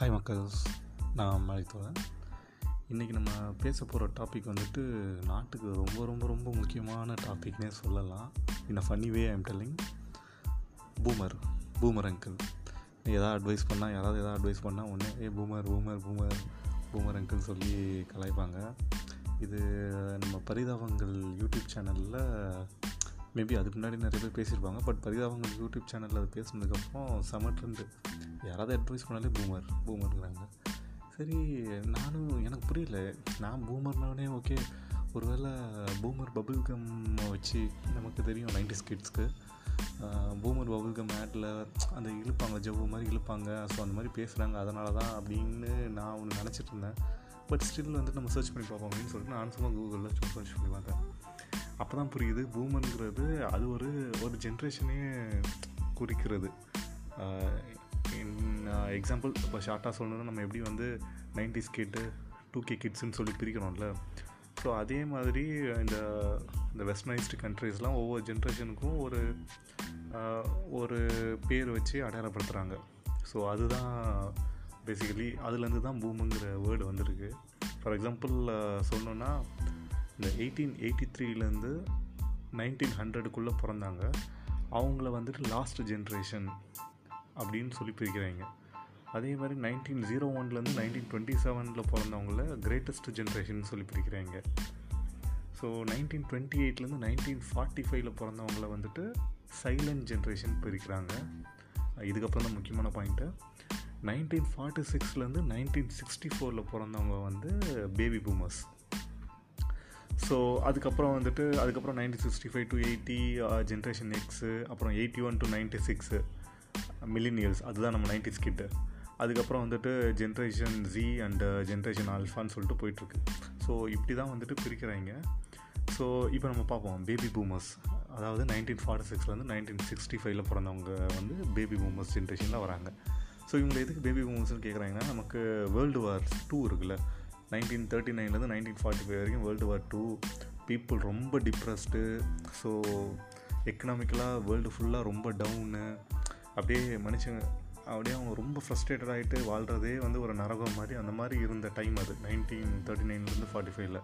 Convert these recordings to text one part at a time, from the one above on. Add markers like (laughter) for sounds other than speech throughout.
Hi மக்கள்ஸ் நான் மலைத்தோழன். இன்றைக்கி நம்ம பேச போகிற டாபிக் வந்துட்டு நாட்டுக்கு ரொம்ப ரொம்ப ரொம்ப முக்கியமான டாபிக்னே சொல்லலாம். In a funny way I'm telling boomer boomer uncle எதாவது அட்வைஸ் பண்ணால் யாராவது எதாவது அட்வைஸ் பண்ணால் ஒன்று a boomer boomer boomer boomer uncle சொல்லி கலாய்ப்பாங்க. இது நம்ம பரிதாபங்கள் யூடியூப் சேனலில் மேபி அதுக்கு முன்னாடி நிறைய பேர் பேசியிருப்பாங்க பட் பரிதாபங்கள் யூடியூப் சேனலில் அது பேசுனதுக்கப்புறம் செம ட்ரெண்டு யாராவது அட்வைஸ் பண்ணாலே பூமர் பூமருங்கிறாங்க சரி நானும் எனக்கு புரியல. நான் பூமர்னவனே ஓகே ஒருவேளை பூமர் பபுள் கம் வச்சு நமக்கு தெரியும் நைன்டி கிட்ஸ்க்கு பூமர் பபுள் கம் ஆட்டில் அந்த இழுப்பாங்க ஜவ்வு மாதிரி இழுப்பாங்க. ஸோ அந்த மாதிரி பேசுகிறாங்க அதனால தான் அப்படின்னு நான் ஒன்று நினச்சிட்டு இருந்தேன். பட் ஸ்டில் வந்து நம்ம சர்ச் பண்ணி பார்ப்போம் அப்படின்னு சொல்லிட்டு நான் சும்மா கூகுளில் சர்ச் பண்ணி பார்த்தேன். அப்போ தான் புரியுது பூமருங்கிறது அது ஒரு ஒரு ஜென்ரேஷனே குறிக்கிறது. எக்ஸாம்பிள் இப்போ ஷார்ட்டாக சொல்லணும்னா நம்ம எப்படி வந்து நைன்டிஸ் கிட்டு டூ கே கிட்ஸுன்னு சொல்லி பிரிக்கிறோம்ல ஸோ அதே மாதிரி இந்த இந்த வெஸ்டர்னைஸ்டு கண்ட்ரீஸ்லாம் ஒவ்வொரு ஜென்ரேஷனுக்கும் ஒரு ஒரு பேர் வச்சு அடையாளப்படுத்துகிறாங்க ஸோ அதுதான் பேசிக்கலி அதுலேருந்து தான் பூமுங்கிற வேர்டு வந்திருக்கு. ஃபார் எக்ஸாம்பிள் சொல்லணுன்னா இந்த எயிட்டீன் எயிட்டி த்ரீலேருந்து நைன்டீன் ஹண்ட்ரடுக்குள்ளே பிறந்தாங்க. அவங்கள வந்துட்டு லாஸ்ட் ஜென்ரேஷன் அப்படின்னு சொல்லி பிரிக்கிறாங்க. அதே மாதிரி நைன்டீன் ஜீரோ ஒன்லேருந்து நைன்டீன் டுவெண்ட்டி செவனில் பிறந்தவங்கள கிரேட்டஸ்ட் ஜென்ரேஷன் சொல்லி பிரிக்கிறாங்க. ஸோ நைன்டீன் டுவெண்ட்டி எயிட்லேருந்து நைன்டீன் ஃபார்ட்டி ஃபைவ்ல பிறந்தவங்கள வந்துட்டு சைலண்ட் ஜென்ரேஷன் பிரிக்கிறாங்க. இதுக்கப்புறம் தான் முக்கியமான பாயிண்ட்டு நைன்டீன் ஃபார்ட்டி சிக்ஸ்லேருந்து நைன்டீன் சிக்ஸ்டி ஃபோரில் பிறந்தவங்க வந்து பேபி பூமர்ஸ் ஸோ அதுக்கப்புறம் வந்துட்டு அதுக்கப்புறம் nineteen sixty five to eighty generation X அப்புறம் eighty one to ninety six millennials அதுதான் நம்ம நைன்டிஸ் கிட்ட. அதுக்கப்புறம் வந்துட்டு ஜென்ரேஷன் ஜி அண்ட் ஜென்ரேஷன் ஆல்ஃபான்னு சொல்லிட்டு போயிட்டுருக்கு. ஸோ இப்படி தான் வந்துட்டு பிரிக்கிறாங்க. ஸோ இப்போ நம்ம பார்ப்போம். பேபி பூமர்ஸ் அதாவது நைன்டீன் ஃபார்ட்டி சிக்ஸ்லேருந்து நைன்டீன் சிக்ஸ்டி ஃபைவ்ல பிறந்தவங்க வந்து பேபி பூமர்ஸ் ஜென்ரேஷனில் வராங்க. ஸோ இவங்க எதுக்கு பேபி பூமர்ஸ்னு கேட்குறாங்கன்னா நமக்கு வேர்ல்டு வார் டூ இருக்குல்ல. நைன்டீன் தேர்ட்டி நைன்லேருந்து நைன்டீன் ஃபார்ட்டி ஃபைவ் வரைக்கும் வேர்ல்டு வார் டூ பீப்புள் ரொம்ப டிப்ரெஸ்டு ஸோ எக்கனாமிக்கலாக வேர்ல்டு ஃபுல்லாக ரொம்ப டவுனு அப்படியே மனுஷங்க அப்படியே அவங்க ரொம்ப ஃப்ரஸ்ட்ரேட்டட் ஆகிட்டு வாழ்கிறதே வந்து ஒரு நரகம் மாதிரி அந்த மாதிரி இருந்த டைம் அது நைன்டீன் தேர்ட்டி நைன்லேருந்து ஃபார்ட்டி ஃபைவ்ல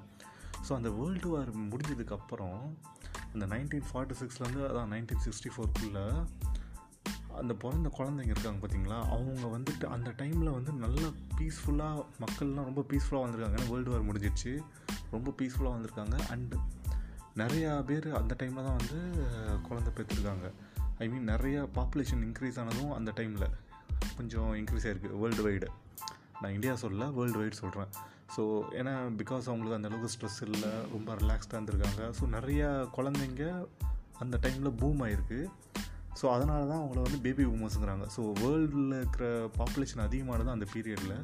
ஸோ அந்த வேர்ல்டு வார் முடிஞ்சதுக்கப்புறம் அந்த நைன்டீன் ஃபார்ட்டி சிக்ஸ்லேருந்து அதான் நைன்டீன் சிக்ஸ்டி ஃபோர்க்குள்ளே அந்த பிறந்த குழந்தைங்க இருக்காங்க பார்த்தீங்களா அவங்க வந்துட்டு அந்த டைமில் வந்து நல்லா பீஸ்ஃபுல்லாக மக்கள்லாம் ரொம்ப பீஸ்ஃபுல்லாக வந்திருக்காங்க. ஏன்னா வேர்ல்டு வார் முடிஞ்சிடுச்சு. ரொம்ப பீஸ்ஃபுல்லாக வந்திருக்காங்க. அண்டு நிறையா பேர் அந்த டைமில் தான் வந்து குழந்த பெற்றுருக்காங்க. ஐ மீன் நிறையா பாப்புலேஷன் இன்க்ரீஸ் ஆனதும் அந்த டைமில் கொஞ்சம் இன்க்ரீஸ் ஆகிருக்கு வேர்ல்டு வைடு நான் இந்தியா சொல்ல வேர்ல்டு வைடு சொல்கிறேன் ஸோ ஏன்னா பிகாஸ் அவங்களுக்கு அந்தளவுக்கு ஸ்ட்ரெஸ் இல்லை ரொம்ப ரிலாக்ஸ்டாக இருந்திருக்காங்க. ஸோ நிறையா குழந்தைங்க அந்த டைமில் பூம் ஆகிருக்கு ஸோ அதனால தான் அவங்கள வந்து பேபி பூமர்ஸுங்கிறாங்க ஸோ வேர்ல்டில் இருக்கிற பாப்புலேஷன் அதிகமானது அந்த பீரியடில்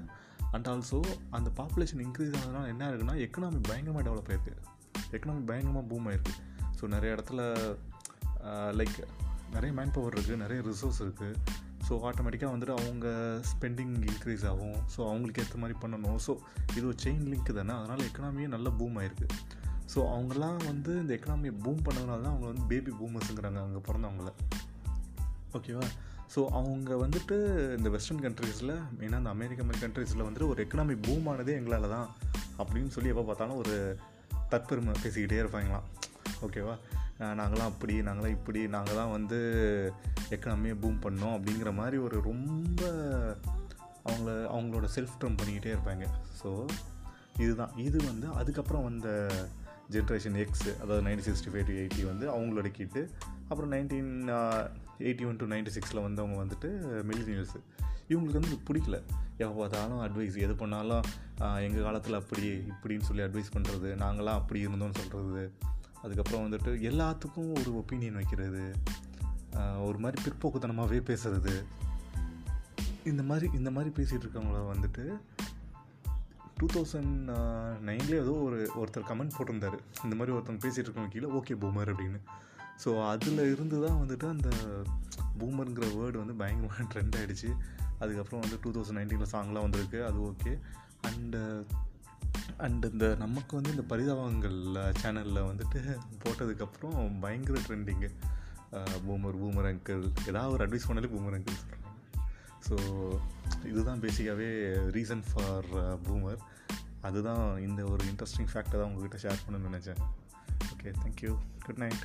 அண்ட் ஆல்சோ அந்த பாப்புலேஷன் இன்க்ரீஸ் ஆனதுனால என்ன இருக்குன்னா எக்கனாமி பயங்கரமாக டெவலப் ஆயிருக்கு. எக்கனாமி பயங்கரமாக பூம் ஆயிருக்கு. ஸோ நிறைய இடத்துல uh, லைக் நிறைய மேன் பவர் இருக்குது நிறைய ரிசோர்ஸ் இருக்குது ஸோ ஆட்டோமேட்டிக்காக வந்துட்டு அவங்க ஸ்பெண்டிங் இன்க்ரீஸ் ஆகும். ஸோ அவங்களுக்கு ஏற்ற மாதிரி பண்ணணும். ஸோ இது ஒரு செயின் லிங்க் தானே. அதனால் எக்கனாமியே நல்ல பூம் ஆயிருக்கு. ஸோ அவங்களாம் வந்து இந்த எக்கனாமியை பூம் பண்ணதுனால தான் அவங்க வந்து பேபி பூமர்ஸுங்கிறாங்க அங்கே பிறந்தவங்கள. ஓகேவா ஸோ அவங்க வந்துட்டு இந்த வெஸ்டர்ன் கண்ட்ரீஸில் மெயினாக இந்த மாதிரி கண்ட்ரீஸில் வந்துட்டு ஒரு எக்கனாமி பூம் ஆனதே எங்களால் தான். அப்படின்னு சொல்லி எப்போ பார்த்தாலும் ஒரு தற்பெருமை பேசிக்கிட்டே இருப்பாங்களாம். ஓகேவா நாங்களாம் அப்படி நாங்களாம் இப்படி நாங்கள் தான் வந்து எக்கனாமியை பூம் பண்ணோம் அப்படிங்கிற மாதிரி ஒரு ரொம்ப அவங்கள அவங்களோட செல்ஃப் ட்ரம் பண்ணிக்கிட்டே இருப்பாங்க. ஸோ இதுதான். இது வந்து அதுக்கப்புறம் வந்த ஜென்ரேஷன் எக்ஸ் அதாவது ninety sixty five to eighty வந்து அவங்களோட கிட்டு அப்புறம் nineteen eighty one to ninety சிக்ஸில் வந்தவங்க வந்துட்டு மில்லினியல்ஸு இவங்களுக்கு வந்து பிடிக்கல. எப்போ பார்த்தாலும் அட்வைஸ் எது பண்ணாலும் எங்கள் காலத்தில் அப்படி இப்படின்னு சொல்லி அட்வைஸ் பண்ணுறது நாங்களாம் அப்படி இருந்தோம்னு சொல்கிறது அதுக்கப்புறம் வந்துட்டு எல்லாத்துக்கும் ஒரு ஒப்பீனியன் வைக்கிறது ஒரு மாதிரி பிற்போக்குத்தனமாகவே பேசுகிறது இந்த மாதிரி இந்த மாதிரி பேசிகிட்டு இருக்கவங்கள வந்துட்டு டூ தௌசண்ட் நைன்லேயே ஏதோ ஒரு ஒருத்தர் கமெண்ட் போட்டிருந்தார். இந்த மாதிரி ஒருத்தவங்க பேசிகிட்டு இருக்கவங்க கீழே ஓகே பூமர் அப்படின்னு. ஸோ அதில் இருந்து தான் வந்துட்டு அந்த பூமருங்கிற வேர்டு வந்து பயங்கரமாக ட்ரெண்ட் (laughs) ஆகிடுச்சு அதுக்கப்புறம் வந்து டூ தௌசண்ட் நைன்டீனில் சாங்லாம் வந்திருக்கு. அது ஓகே அண்டு அண்டு இந்த நமக்கு வந்து இந்த பரிதாபங்கள் சேனலில் வந்துட்டு போட்டதுக்கப்புறம் பயங்கர ட்ரெண்டிங்கு பூமர் பூமர் அங்கிள் ஏதாவது ஒரு அட்வைஸ் பண்ணாலே பூமர் அங்கிள் சொல்கிறாங்க ஸோ இதுதான் பேசிக்காகவே ரீசன் ஃபார் பூமர் அதுதான் இந்த ஒரு இன்ட்ரெஸ்டிங் ஃபேக்டை தான் உங்ககிட்ட ஷேர் பண்ணணும்னு நினச்சேன். Okay thank you good night